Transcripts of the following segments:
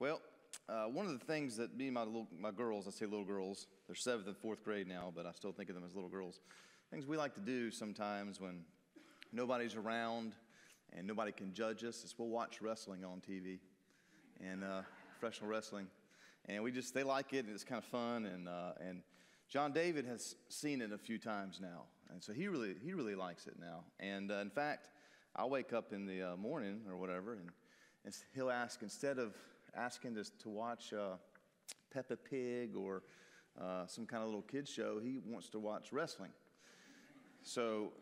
Well, uh, one of the things that me and my, little, my girls, I say little girls, they're seventh and fourth grade now, but I still think of them as little girls. Things we like to do sometimes when nobody's around and nobody can judge us is we'll watch wrestling on TV and uh, professional wrestling. And we just, they like it and it's kind of fun. And, uh, and John David has seen it a few times now. And so he really, he really likes it now. And uh, in fact, I'll wake up in the uh, morning or whatever and, and he'll ask, instead of asking us to watch uh, Peppa Pig or uh, some kind of little kids show. He wants to watch wrestling. So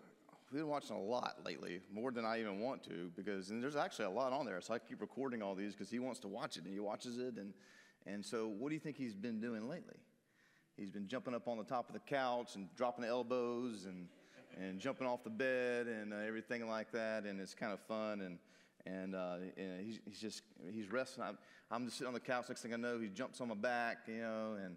we've been watching a lot lately, more than I even want to, because and there's actually a lot on there. So I keep recording all these because he wants to watch it and he watches it. And, and so, what do you think he's been doing lately? He's been jumping up on the top of the couch and dropping elbows and, and jumping off the bed and uh, everything like that. And it's kind of fun. And, and, uh, and he's, he's, just he's wrestling. I'm, I'm, just sitting on the couch. Next thing I know, he jumps on my back, you know, and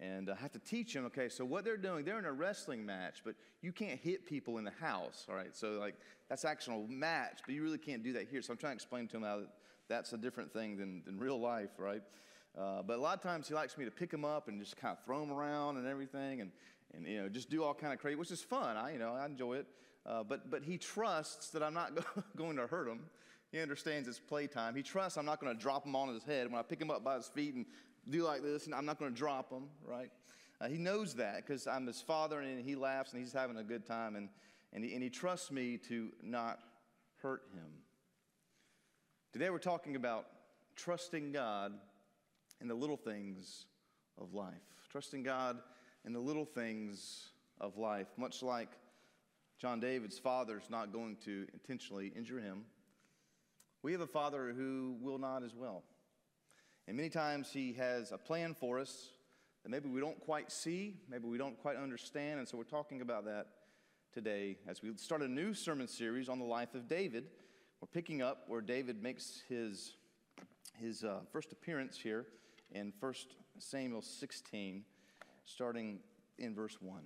and I have to teach him. Okay, so what they're doing, they're in a wrestling match, but you can't hit people in the house. All right, so like that's actual match, but you really can't do that here. So I'm trying to explain to him how that's a different thing than, than real life, right? Uh, but a lot of times he likes me to pick him up and just kind of throw him around and everything, and and you know just do all kind of crazy, which is fun. I you know I enjoy it. Uh, but but he trusts that I'm not going to hurt him. He understands it's playtime. He trusts I'm not going to drop him on his head. When I pick him up by his feet and do like this, and I'm not going to drop him, right? Uh, he knows that because I'm his father, and he laughs and he's having a good time, and, and, he, and he trusts me to not hurt him. Today we're talking about trusting God in the little things of life. Trusting God in the little things of life, much like John David's father's not going to intentionally injure him we have a Father who will not as well. And many times He has a plan for us that maybe we don't quite see, maybe we don't quite understand. And so we're talking about that today as we start a new sermon series on the life of David. We're picking up where David makes his, his uh, first appearance here in 1 Samuel 16, starting in verse 1.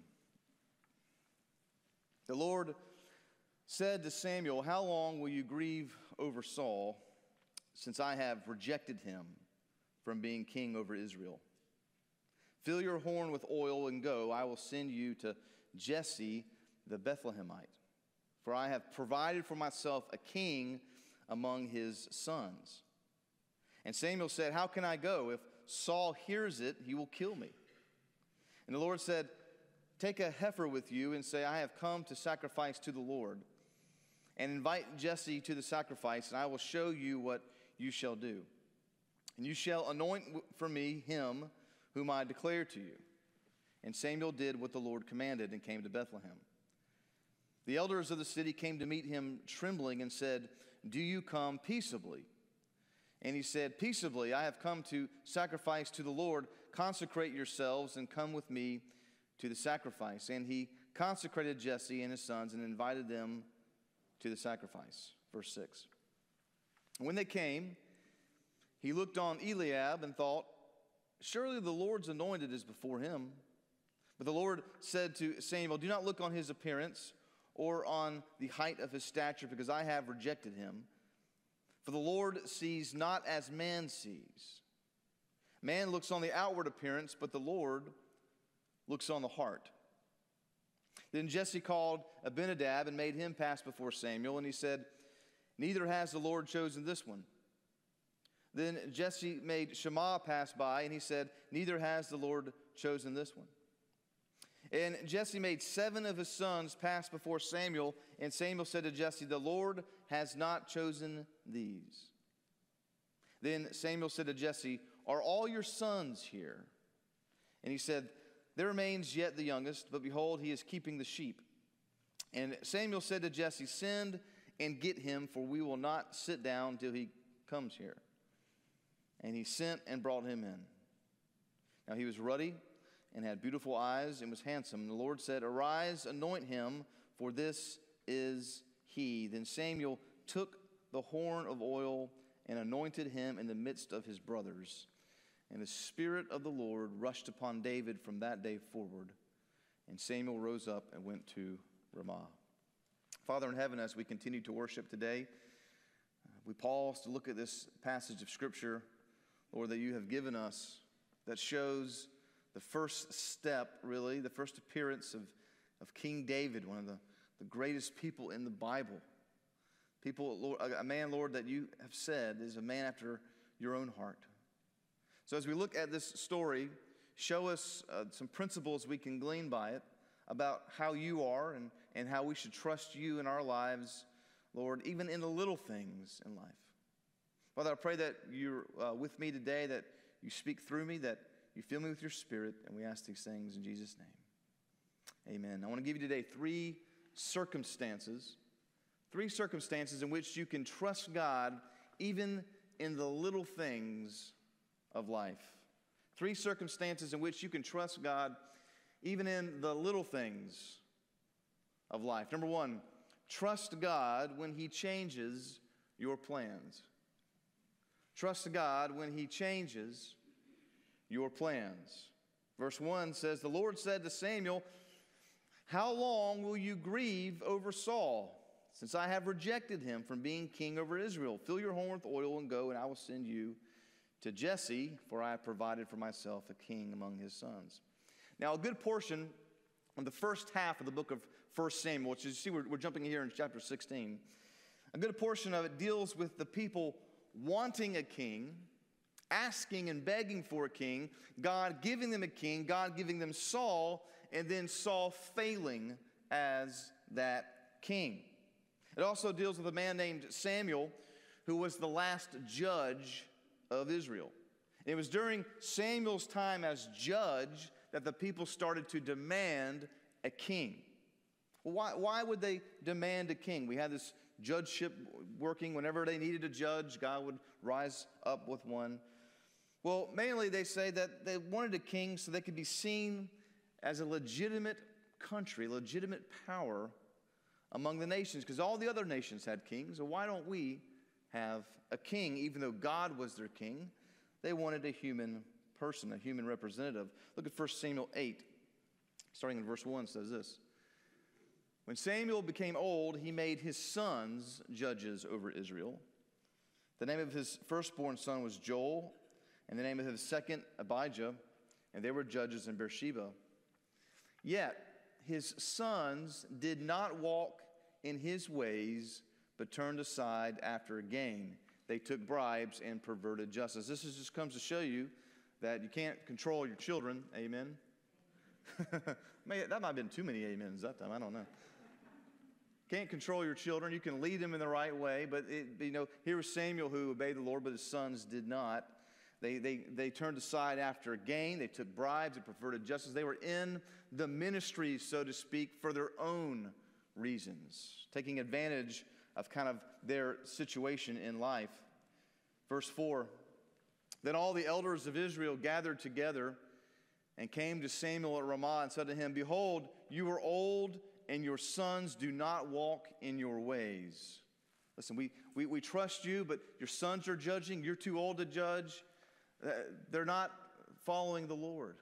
The Lord said to Samuel, How long will you grieve over Saul, since I have rejected him from being king over Israel? Fill your horn with oil and go. I will send you to Jesse the Bethlehemite. For I have provided for myself a king among his sons. And Samuel said, How can I go? If Saul hears it, he will kill me. And the Lord said, Take a heifer with you and say, I have come to sacrifice to the Lord and invite Jesse to the sacrifice, and I will show you what you shall do. And you shall anoint for me him whom I declare to you. And Samuel did what the Lord commanded and came to Bethlehem. The elders of the city came to meet him trembling and said, Do you come peaceably? And he said, Peaceably, I have come to sacrifice to the Lord. Consecrate yourselves and come with me to the sacrifice. And he consecrated Jesse and his sons and invited them to the sacrifice. Verse 6. When they came, he looked on Eliab and thought, Surely the Lord's anointed is before him. But the Lord said to Samuel, Do not look on his appearance or on the height of his stature, because I have rejected him. For the Lord sees not as man sees. Man looks on the outward appearance, but the Lord looks on the heart. Then Jesse called Abinadab and made him pass before Samuel, and he said, Neither has the Lord chosen this one. Then Jesse made Shammah pass by, and he said, Neither has the Lord chosen this one. And Jesse made seven of his sons pass before Samuel, and Samuel said to Jesse, The Lord has not chosen these. Then Samuel said to Jesse, Are all your sons here? And he said, there remains yet the youngest, but behold, he is keeping the sheep. And Samuel said to Jesse, Send and get him, for we will not sit down till he comes here. And he sent and brought him in. Now he was ruddy and had beautiful eyes and was handsome. And the Lord said, Arise, anoint him, for this is he. Then Samuel took the horn of oil and anointed him in the midst of his brothers. And the Spirit of the Lord rushed upon David from that day forward. And Samuel rose up and went to Ramah. Father in heaven, as we continue to worship today, uh, we pause to look at this passage of Scripture. Lord, that you have given us that shows the first step, really, the first appearance of, of King David, one of the, the greatest people in the Bible. People, Lord, a man, Lord, that you have said is a man after your own heart. So as we look at this story, show us uh, some principles we can glean by it about how you are and, and how we should trust you in our lives, Lord, even in the little things in life. Father, I pray that you're uh, with me today, that you speak through me, that you fill me with your spirit, and we ask these things in Jesus' name. Amen. I want to give you today three circumstances, three circumstances in which you can trust God even in the little things of life. Three circumstances in which you can trust God even in the little things of life. Number one, trust God when He changes your plans. Trust God when He changes your plans. Verse 1 says, The Lord said to Samuel, How long will you grieve over Saul, since I have rejected him from being king over Israel? Fill your horn with oil and go, and I will send you to Jesse, for I have provided for myself a king among his sons. Now, a good portion of the first half of the book of 1 Samuel, which you see we're, we're jumping here in chapter 16, a good portion of it deals with the people wanting a king, asking and begging for a king, God giving them a king, God giving them Saul, and then Saul failing as that king. It also deals with a man named Samuel who was the last judge of Israel. it was during Samuel's time as judge that the people started to demand a king. why, why would they demand a king? We had this judgeship working. Whenever they needed a judge, God would rise up with one. Well, mainly they say that they wanted a king so they could be seen as a legitimate country, legitimate power among the nations, because all the other nations had kings. So why don't we have a king, even though God was their king? They wanted a human person, a human representative. Look at 1 Samuel 8, starting in verse 1, says this. When Samuel became old, he made his sons judges over Israel. The name of his firstborn son was Joel, and the name of his second, Abijah, and they were judges in Beersheba. Yet his sons did not walk in his ways, but turned aside after gain. They took bribes and perverted justice. This just comes to show you that you can't control your children. Amen. that might have been too many amens that time. I don't know. Can't control your children. You can lead them in the right way, but it, you know, here was Samuel who obeyed the Lord, but his sons did not. They, they, they turned aside after gain. They took bribes. They perverted justice. They were in the ministry, so to speak, for their own reasons, taking advantage of kind of their situation in life. Verse 4 Then all the elders of Israel gathered together and came to Samuel at Ramah and said to him, Behold, you are old, and your sons do not walk in your ways. Listen, we, we, we trust you, but your sons are judging. You're too old to judge. Uh, they're not following the Lord,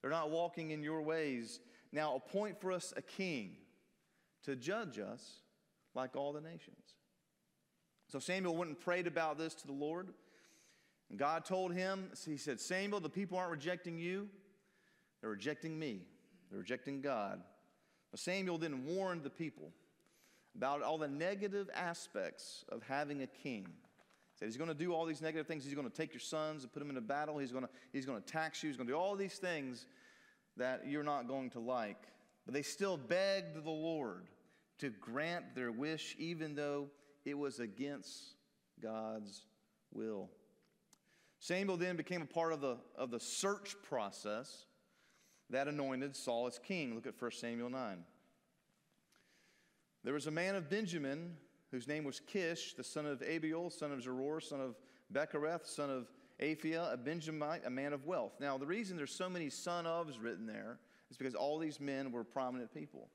they're not walking in your ways. Now, appoint for us a king to judge us like all the nations. So Samuel went and prayed about this to the Lord. And God told him, He said, Samuel, the people aren't rejecting you, they're rejecting me, they're rejecting God. But Samuel then warned the people about all the negative aspects of having a king. He said he's going to do all these negative things. He's going to take your sons and put them into battle. He's going to, he's going to tax you. He's going to do all these things that you're not going to like. But they still begged the Lord to grant their wish, even though it was against God's will. Samuel then became a part of the, of the search process that anointed Saul as king. Look at 1 Samuel 9. There was a man of Benjamin whose name was Kish, the son of Abiel, son of Zeror, son of Becorath, son of Aphiah, a Benjamite, a man of wealth. Now, the reason there's so many son ofs written there is because all these men were prominent people.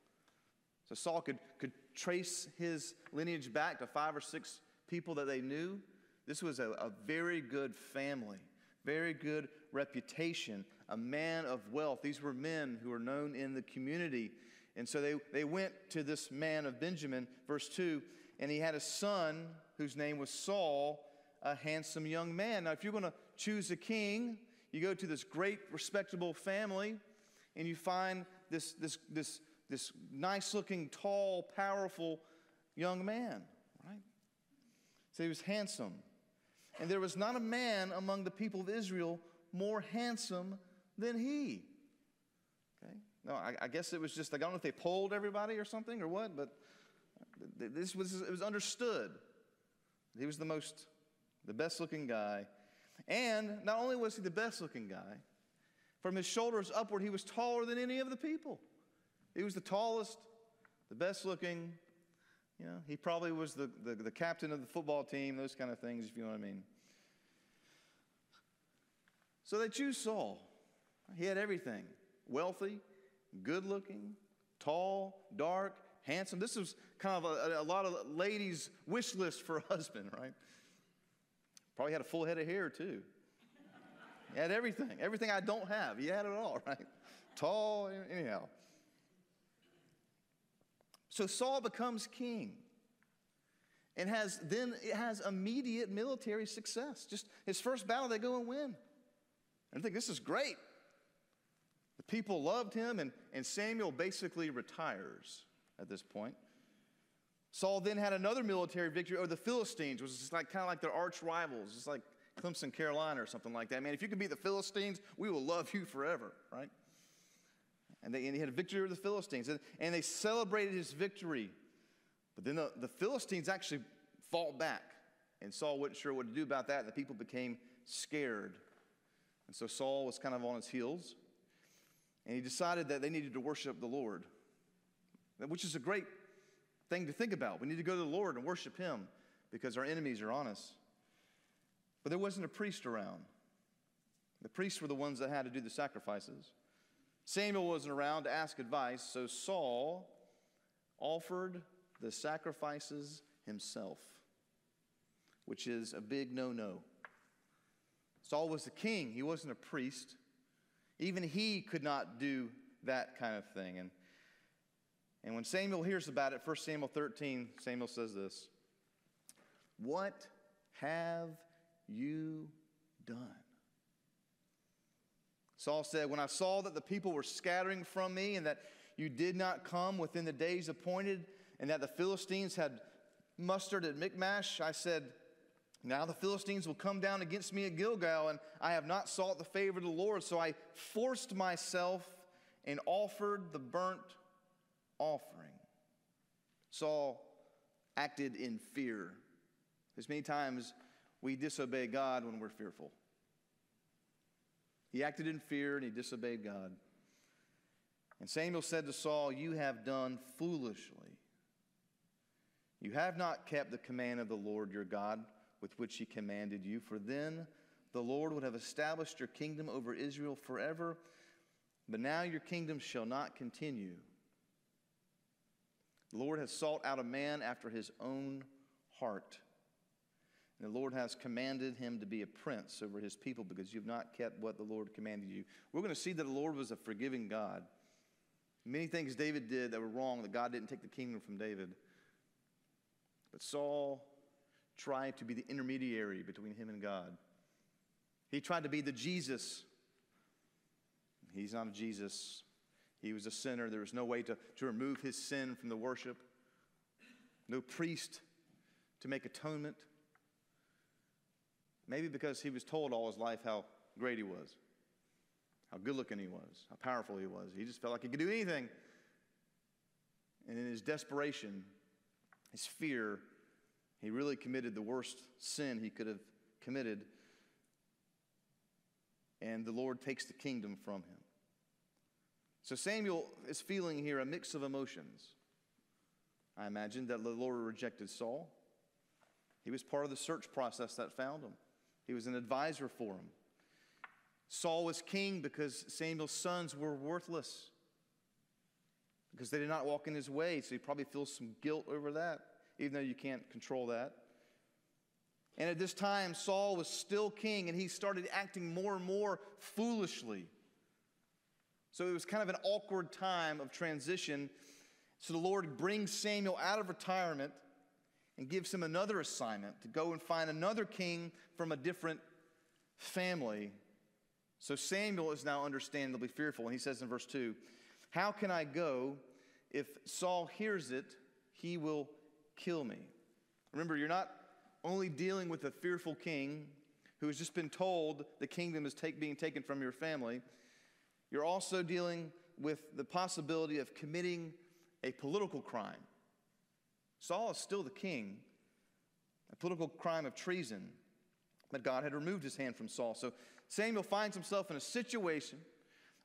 So Saul could, could trace his lineage back to five or six people that they knew. This was a, a very good family, very good reputation, a man of wealth. These were men who were known in the community. And so they, they went to this man of Benjamin, verse 2, and he had a son whose name was Saul, a handsome young man. Now, if you're going to choose a king, you go to this great, respectable family, and you find this, this, this, this nice looking, tall, powerful young man, right? So he was handsome. And there was not a man among the people of Israel more handsome than he. Okay? No, I, I guess it was just, like, I don't know if they polled everybody or something or what, but this was, it was understood. He was the most, the best looking guy. And not only was he the best looking guy, from his shoulders upward, he was taller than any of the people. He was the tallest, the best looking. You know, he probably was the, the, the captain of the football team, those kind of things, if you know what I mean. So they choose Saul. He had everything wealthy, good looking, tall, dark, handsome. This was kind of a, a, lot of ladies' wish list for a husband, right? Probably had a full head of hair, too. He had everything, everything I don't have. He had it all, right? Tall, anyhow. So Saul becomes king and has then it has immediate military success. Just his first battle, they go and win. And I think this is great. The people loved him, and, and Samuel basically retires at this point. Saul then had another military victory over the Philistines, which is like kind of like their arch rivals. It's like Clemson, Carolina, or something like that. Man, if you can beat the Philistines, we will love you forever, right? And, they, and he had a victory over the Philistines, and, and they celebrated his victory. But then the, the Philistines actually fought back, and Saul wasn't sure what to do about that, the people became scared. And so Saul was kind of on his heels, and he decided that they needed to worship the Lord, which is a great thing to think about. We need to go to the Lord and worship Him because our enemies are on us. But there wasn't a priest around. The priests were the ones that had to do the sacrifices. Samuel wasn't around to ask advice, so Saul offered the sacrifices himself, which is a big no no. Saul was the king, he wasn't a priest. Even he could not do that kind of thing. And, and when Samuel hears about it, 1 Samuel 13, Samuel says this What have you done? Saul said, When I saw that the people were scattering from me and that you did not come within the days appointed, and that the Philistines had mustered at Michmash, I said, now the Philistines will come down against me at Gilgal, and I have not sought the favor of the Lord. So I forced myself and offered the burnt offering. Saul acted in fear. As many times we disobey God when we're fearful. He acted in fear and he disobeyed God. And Samuel said to Saul, You have done foolishly. You have not kept the command of the Lord your God with which he commanded you, for then the Lord would have established your kingdom over Israel forever. But now your kingdom shall not continue. The Lord has sought out a man after his own heart. And the Lord has commanded him to be a prince over his people because you've not kept what the Lord commanded you. We're going to see that the Lord was a forgiving God. Many things David did that were wrong, that God didn't take the kingdom from David. But Saul tried to be the intermediary between him and God. He tried to be the Jesus. He's not a Jesus. He was a sinner. There was no way to, to remove his sin from the worship, no priest to make atonement. Maybe because he was told all his life how great he was, how good looking he was, how powerful he was. He just felt like he could do anything. And in his desperation, his fear, he really committed the worst sin he could have committed. And the Lord takes the kingdom from him. So Samuel is feeling here a mix of emotions. I imagine that the Lord rejected Saul. He was part of the search process that found him, he was an advisor for him. Saul was king because Samuel's sons were worthless, because they did not walk in his way. So he probably feels some guilt over that even though you can't control that. And at this time, Saul was still king, and he started acting more and more foolishly. So it was kind of an awkward time of transition. So the Lord brings Samuel out of retirement and gives him another assignment to go and find another king from a different family. So Samuel is now understandably fearful. And he says in verse 2 How can I go? If Saul hears it, he will kill me. Remember, you're not only dealing with a fearful king who has just been told the kingdom is take, being taken from your family, you're also dealing with the possibility of committing a political crime. Saul is still the king, a political crime of treason, but God had removed his hand from Saul. So Samuel finds himself in a situation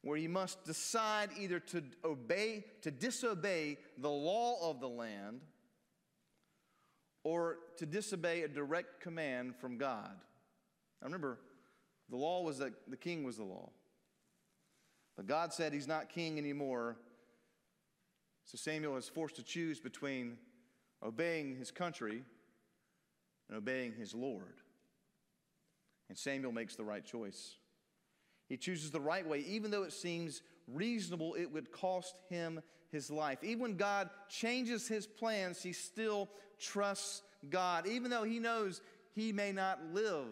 where he must decide either to obey, to disobey the law of the land, or to disobey a direct command from God. Now remember, the law was that the king was the law. But God said he's not king anymore. So Samuel is forced to choose between obeying his country and obeying his Lord. And Samuel makes the right choice. He chooses the right way, even though it seems reasonable, it would cost him his life. Even when God changes his plans, he still trusts God, even though he knows he may not live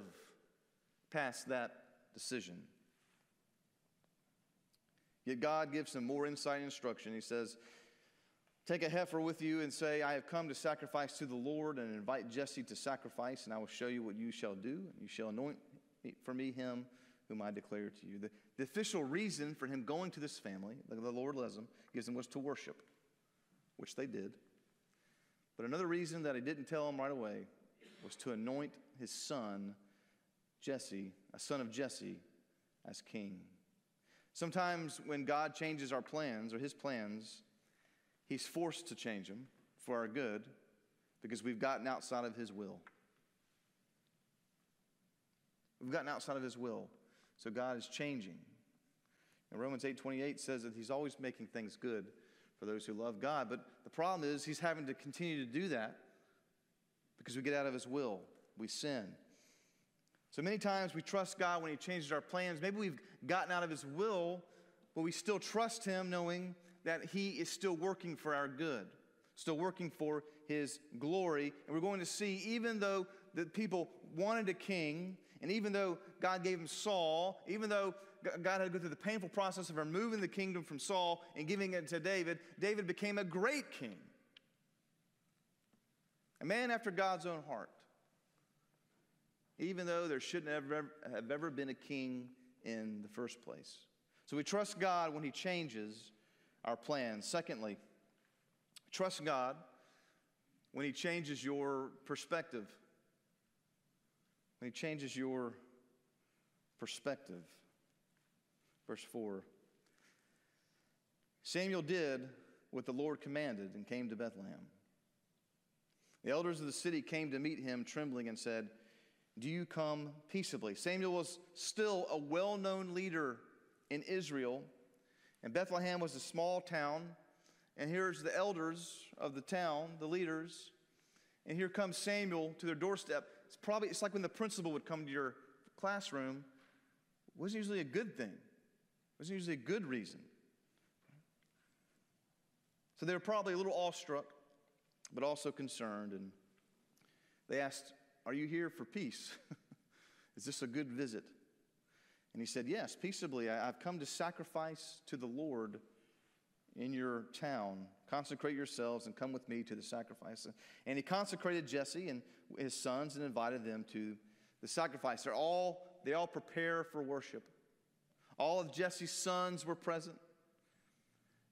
past that decision. Yet God gives him more insight and instruction. He says, Take a heifer with you and say, I have come to sacrifice to the Lord, and invite Jesse to sacrifice, and I will show you what you shall do. You shall anoint for me him whom I declare to you. The, the official reason for him going to this family, the, Lord loves him, gives him was to worship, which they did. But another reason that he didn't tell him right away was to anoint his son, Jesse, a son of Jesse, as king. Sometimes when God changes our plans or his plans, He's forced to change them for our good because we've gotten outside of His will. We've gotten outside of His will. So God is changing. And Romans 8:28 says that He's always making things good for those who love God. But the problem is He's having to continue to do that because we get out of His will. We sin. So many times we trust God when He changes our plans. Maybe we've gotten out of His will, but we still trust Him knowing that He is still working for our good, still working for His glory. And we're going to see, even though the people wanted a king, and even though God gave him Saul, even though God had to go through the painful process of removing the kingdom from Saul and giving it to David, David became a great king. A man after God's own heart. Even though there shouldn't have ever, have ever been a king in the first place. So we trust God when He changes our plans. Secondly, trust God when He changes your perspective. When He changes your perspective. Verse 4 Samuel did what the Lord commanded and came to Bethlehem. The elders of the city came to meet him, trembling, and said, Do you come peaceably? Samuel was still a well known leader in Israel and Bethlehem was a small town. And here's the elders of the town, the leaders. And here comes Samuel to their doorstep. It's probably, it's like when the principal would come to your classroom. It wasn't usually a good thing. It wasn't usually a good reason. So they were probably a little awestruck, but also concerned. And they asked, Are you here for peace? Is this a good visit? And he said, Yes, peaceably. I've come to sacrifice to the Lord in your town. Consecrate yourselves and come with me to the sacrifice. And he consecrated Jesse and his sons and invited them to the sacrifice. They're all, they all prepare for worship. All of Jesse's sons were present.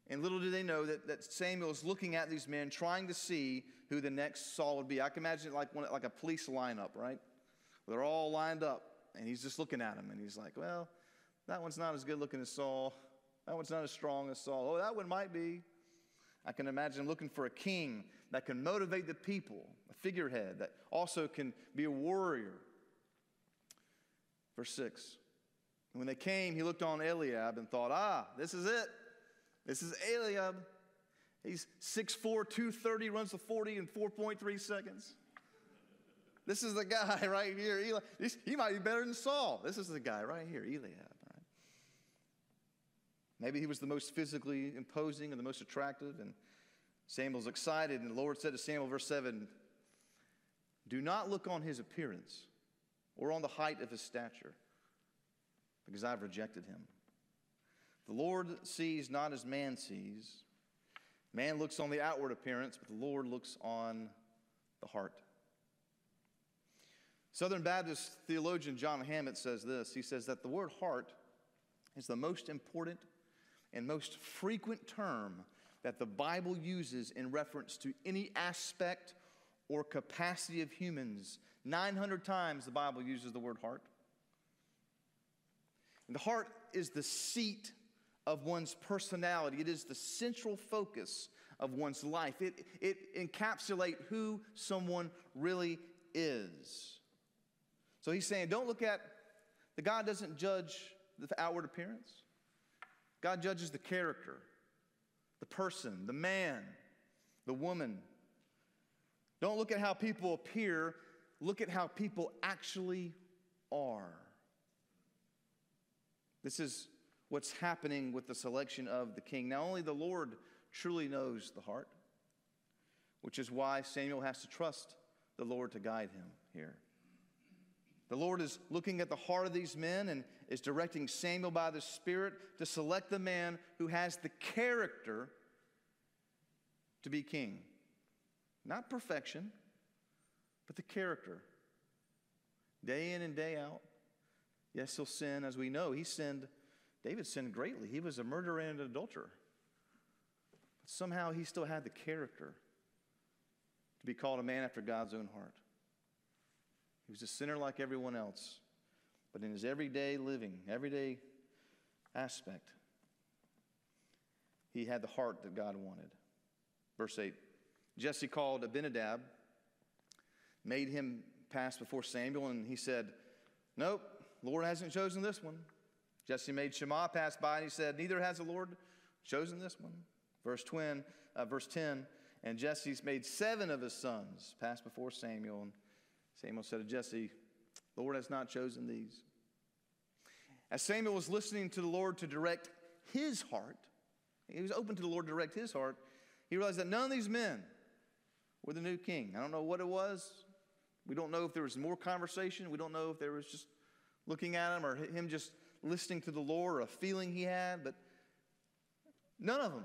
And little do they know that, that Samuel is looking at these men, trying to see who the next Saul would be. I can imagine it like, one, like a police lineup, right? They're all lined up and he's just looking at him and he's like, well, that one's not as good looking as Saul. That one's not as strong as Saul. Oh, that one might be. I can imagine looking for a king that can motivate the people, a figurehead that also can be a warrior. Verse 6. When they came, he looked on Eliab and thought, ah, this is it. This is Eliab. He's 6'4, 230, runs the 40 in 4.3 seconds. This is the guy right here. Eli, he might be better than Saul. This is the guy right here, Eliab. Right? Maybe he was the most physically imposing and the most attractive. And Samuel's excited. And the Lord said to Samuel, verse 7 Do not look on his appearance or on the height of his stature, because I've rejected him. The Lord sees not as man sees. Man looks on the outward appearance, but the Lord looks on the heart. Southern Baptist theologian John Hammett says this. He says that the word heart is the most important and most frequent term that the Bible uses in reference to any aspect or capacity of humans. 900 times the Bible uses the word heart. And the heart is the seat of one's personality, it is the central focus of one's life. It, it encapsulates who someone really is. So he's saying, don't look at, the God doesn't judge the outward appearance. God judges the character, the person, the man, the woman. Don't look at how people appear, look at how people actually are. This is what's happening with the selection of the king. Now, only the Lord truly knows the heart, which is why Samuel has to trust the Lord to guide him here. The Lord is looking at the heart of these men and is directing Samuel by the Spirit to select the man who has the character to be king. Not perfection, but the character. Day in and day out. Yes, he'll sin, as we know. He sinned, David sinned greatly. He was a murderer and an adulterer. But somehow he still had the character to be called a man after God's own heart. He was a sinner like everyone else. But in his everyday living, everyday aspect, he had the heart that God wanted. Verse 8 Jesse called Abinadab, made him pass before Samuel, and he said, Nope, Lord hasn't chosen this one. Jesse made Shammah pass by, and he said, Neither has the Lord chosen this one. Verse, twin, uh, verse 10 And Jesse's made seven of his sons pass before Samuel, and Samuel said to Jesse, The Lord has not chosen these. As Samuel was listening to the Lord to direct his heart, he was open to the Lord to direct his heart, he realized that none of these men were the new king. I don't know what it was. We don't know if there was more conversation. We don't know if there was just looking at him or him just listening to the Lord or a feeling he had, but none of them.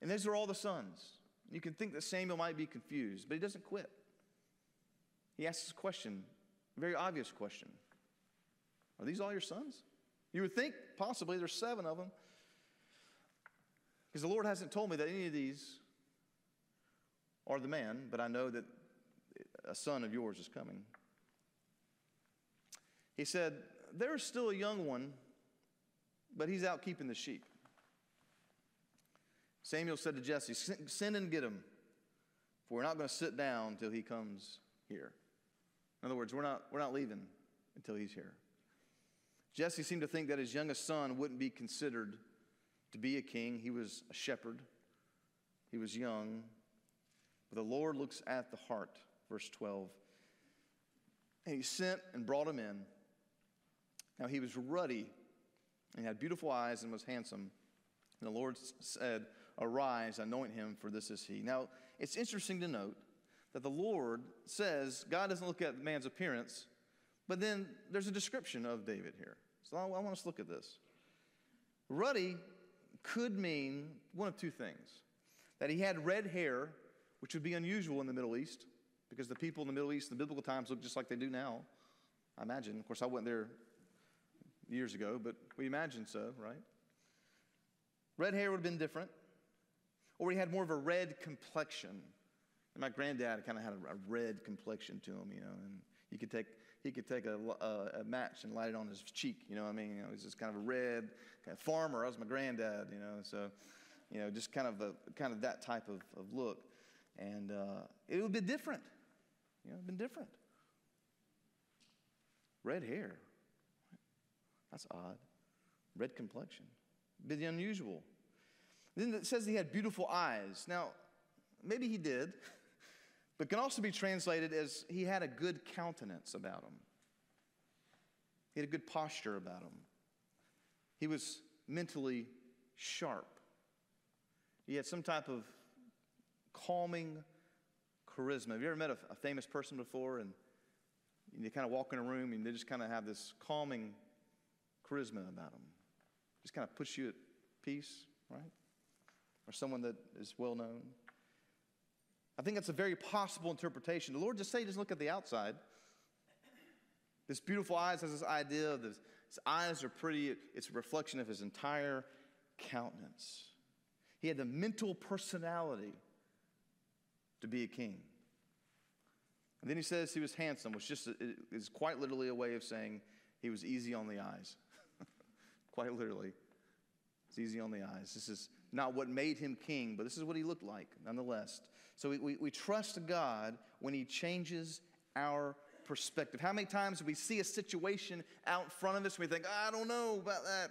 And these are all the sons. You can think that Samuel might be confused, but he doesn't quit he asks a question, a very obvious question Are these all your sons? You would think possibly there's seven of them. Because the Lord hasn't told me that any of these are the man, but I know that a son of yours is coming. He said, There's still a young one, but he's out keeping the sheep. Samuel said to Jesse, Send and get him, for we're not going to sit down till he comes here. In other words, we're not, we're not leaving until he's here. Jesse seemed to think that his youngest son wouldn't be considered to be a king. He was a shepherd, he was young. But the Lord looks at the heart, verse 12. And he sent and brought him in. Now he was ruddy and had beautiful eyes and was handsome. And the Lord said, Arise, anoint him, for this is he. Now, it's interesting to note that the Lord says God doesn't look at man's appearance, but then there's a description of David here. So I, want us to look at this. Ruddy could mean one of two things that he had red hair, which would be unusual in the Middle East, because the people in the Middle East in the biblical times look just like they do now. I imagine. Of course, I went there years ago, but we imagine so, right? Red hair would have been different. Or he had more of a red complexion. And my granddad kind of had a, a, red complexion to him, you know, and he could take he could take a, a, a, match and light it on his cheek, you know what I mean? You know, he's just kind of a red kind of farmer. I was my granddad, you know, so you know, just kind of a kind of that type of, of look, and uh, it would be different, you know, been different. Red hair, that's odd. Red complexion, bit unusual. Then it says he had beautiful eyes. Now, maybe he did but can also be translated as he had a good countenance about him. He had a good posture about him. He was mentally sharp. He had some type of calming charisma. Have you ever met a, a famous person before and you kind of walk in a room and they just kind of have this calming charisma about them. Just kind of puts you at peace, right? Or someone that is well known. I think that's a very possible interpretation. The Lord just say, just look at the outside. This beautiful eyes has this idea of this, his eyes are pretty, it's a reflection of his entire countenance. He had the mental personality to be a king. And then he says he was handsome, which just is quite literally a way of saying he was easy on the eyes. quite literally. It's easy on the eyes. This is not what made him king, but this is what he looked like nonetheless. So we, we, we trust God when he changes our perspective. How many times do we see a situation out in front of us and we think, I don't know about that.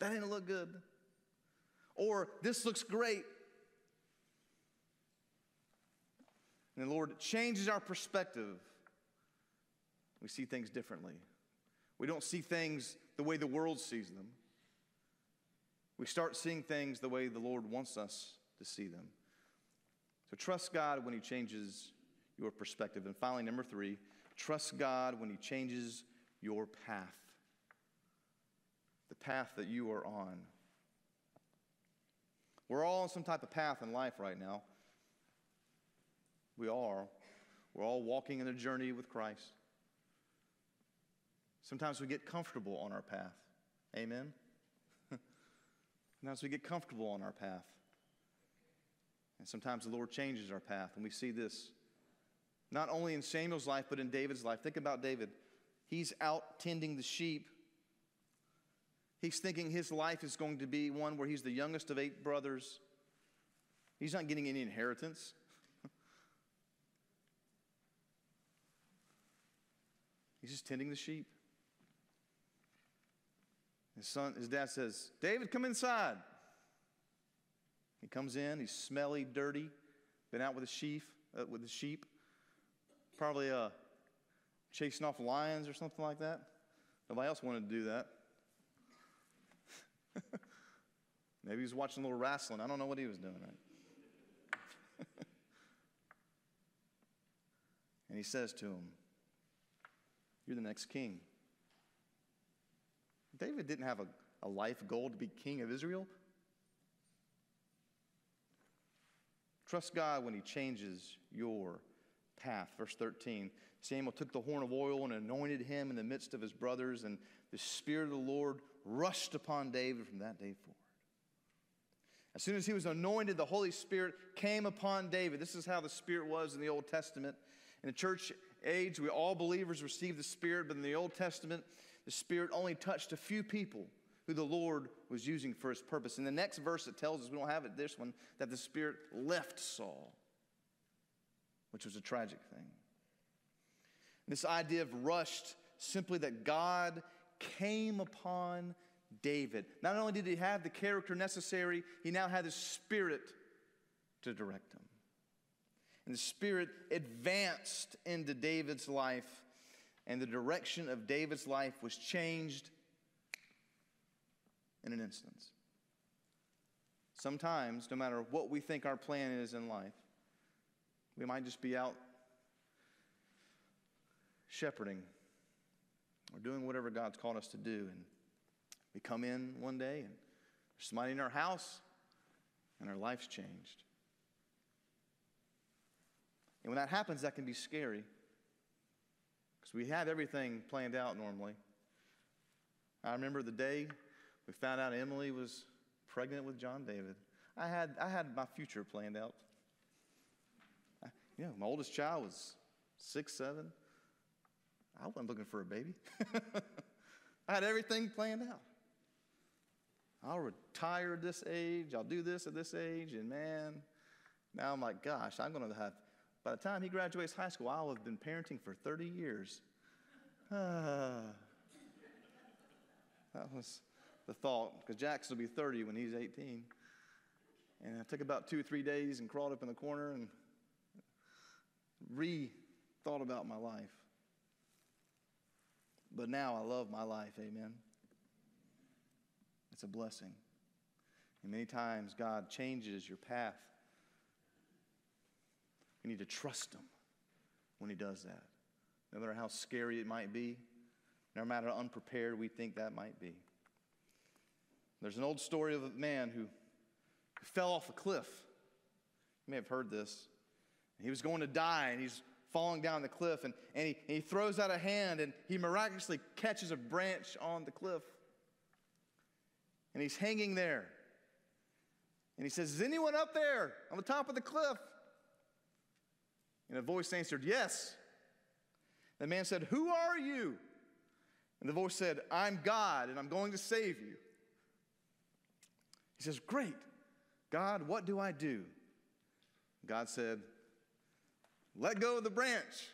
That didn't look good. Or this looks great. And the Lord changes our perspective. We see things differently. We don't see things the way the world sees them. We start seeing things the way the Lord wants us to see them. So trust God when He changes your perspective. And finally, number three, trust God when He changes your path. The path that you are on. We're all on some type of path in life right now. We are. We're all walking in a journey with Christ. Sometimes we get comfortable on our path. Amen? Sometimes we get comfortable on our path. And sometimes the Lord changes our path. And we see this not only in Samuel's life, but in David's life. Think about David. He's out tending the sheep. He's thinking his life is going to be one where he's the youngest of eight brothers. He's not getting any inheritance. he's just tending the sheep. His son, his dad says, David, come inside. He comes in, he's smelly, dirty, been out with the sheep, uh, with the sheep, probably uh, chasing off lions or something like that. Nobody else wanted to do that. Maybe he was watching a little wrestling. I don't know what he was doing. Right? and he says to him, You're the next king. David didn't have a, a life goal to be king of Israel. Trust God when he changes your path. Verse 13 Samuel took the horn of oil and anointed him in the midst of his brothers, and the Spirit of the Lord rushed upon David from that day forward. As soon as he was anointed, the Holy Spirit came upon David. This is how the Spirit was in the Old Testament. In the church age, we all believers received the Spirit, but in the Old Testament, the Spirit only touched a few people who the Lord was using for his purpose. In the next verse, it tells us, we don't have it this one, that the Spirit left Saul, which was a tragic thing. This idea of rushed, simply that God came upon David. Not only did he have the character necessary, he now had the Spirit to direct him. And the Spirit advanced into David's life, and the direction of David's life was changed in an instance. Sometimes, no matter what we think our plan is in life, we might just be out shepherding or doing whatever God's called us to do. And we come in one day and there's somebody in our house and our life's changed. And when that happens, that can be scary because we have everything planned out normally. I remember the day we found out Emily was pregnant with John David. I had, I had my future planned out. I, you know, my oldest child was six, seven. I wasn't looking for a baby. I had everything planned out. I'll retire at this age. I'll do this at this age. And man, now I'm like, gosh, I'm going to have, by the time he graduates high school, I'll have been parenting for 30 years. That was the thought, because Jackson will be 30 when he's 18. And I took about two or three days and crawled up in the corner and re thought about my life. But now I love my life, amen. It's a blessing. And many times God changes your path. You need to trust Him when He does that. no matter how scary it might be, no matter how unprepared we think that might be. There's an old story of a man who fell off a cliff. You may have heard this. He was going to die and he's falling down the cliff and, and, he, and he throws out a hand and he miraculously catches a branch on the cliff. And he's hanging there. And he says, Is anyone up there on the top of the cliff? And a voice answered, Yes. The man said, Who are you? And the voice said, I'm God, and I'm going to save you. He says, Great. God, what do I do? God said, Let go of the branch.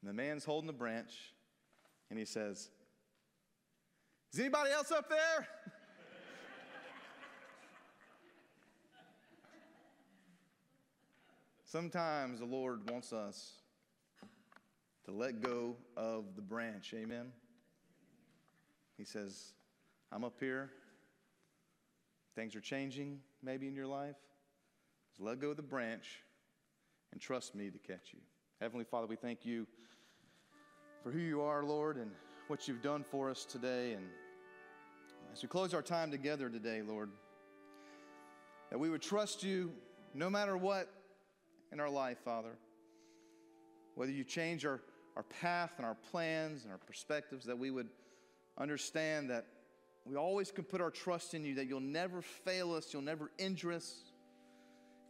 And the man's holding the branch, and he says, Is anybody else up there? Sometimes the Lord wants us to let go of the branch. Amen. He says, I'm up here. Things are changing maybe in your life. Just let go of the branch and trust me to catch you. Heavenly Father, we thank you for who you are, Lord, and what you've done for us today. And as we close our time together today, Lord, that we would trust you no matter what in our life, Father. Whether you change our, our path and our plans and our perspectives, that we would understand that we always can put our trust in you, that you'll never fail us, you'll never injure us.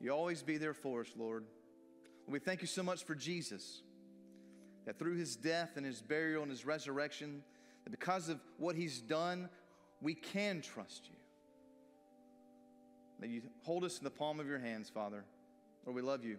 You always be there for us, Lord. We thank you so much for Jesus, that through his death and his burial and his resurrection, that because of what he's done, we can trust you. That you hold us in the palm of your hands, Father. Lord, we love you.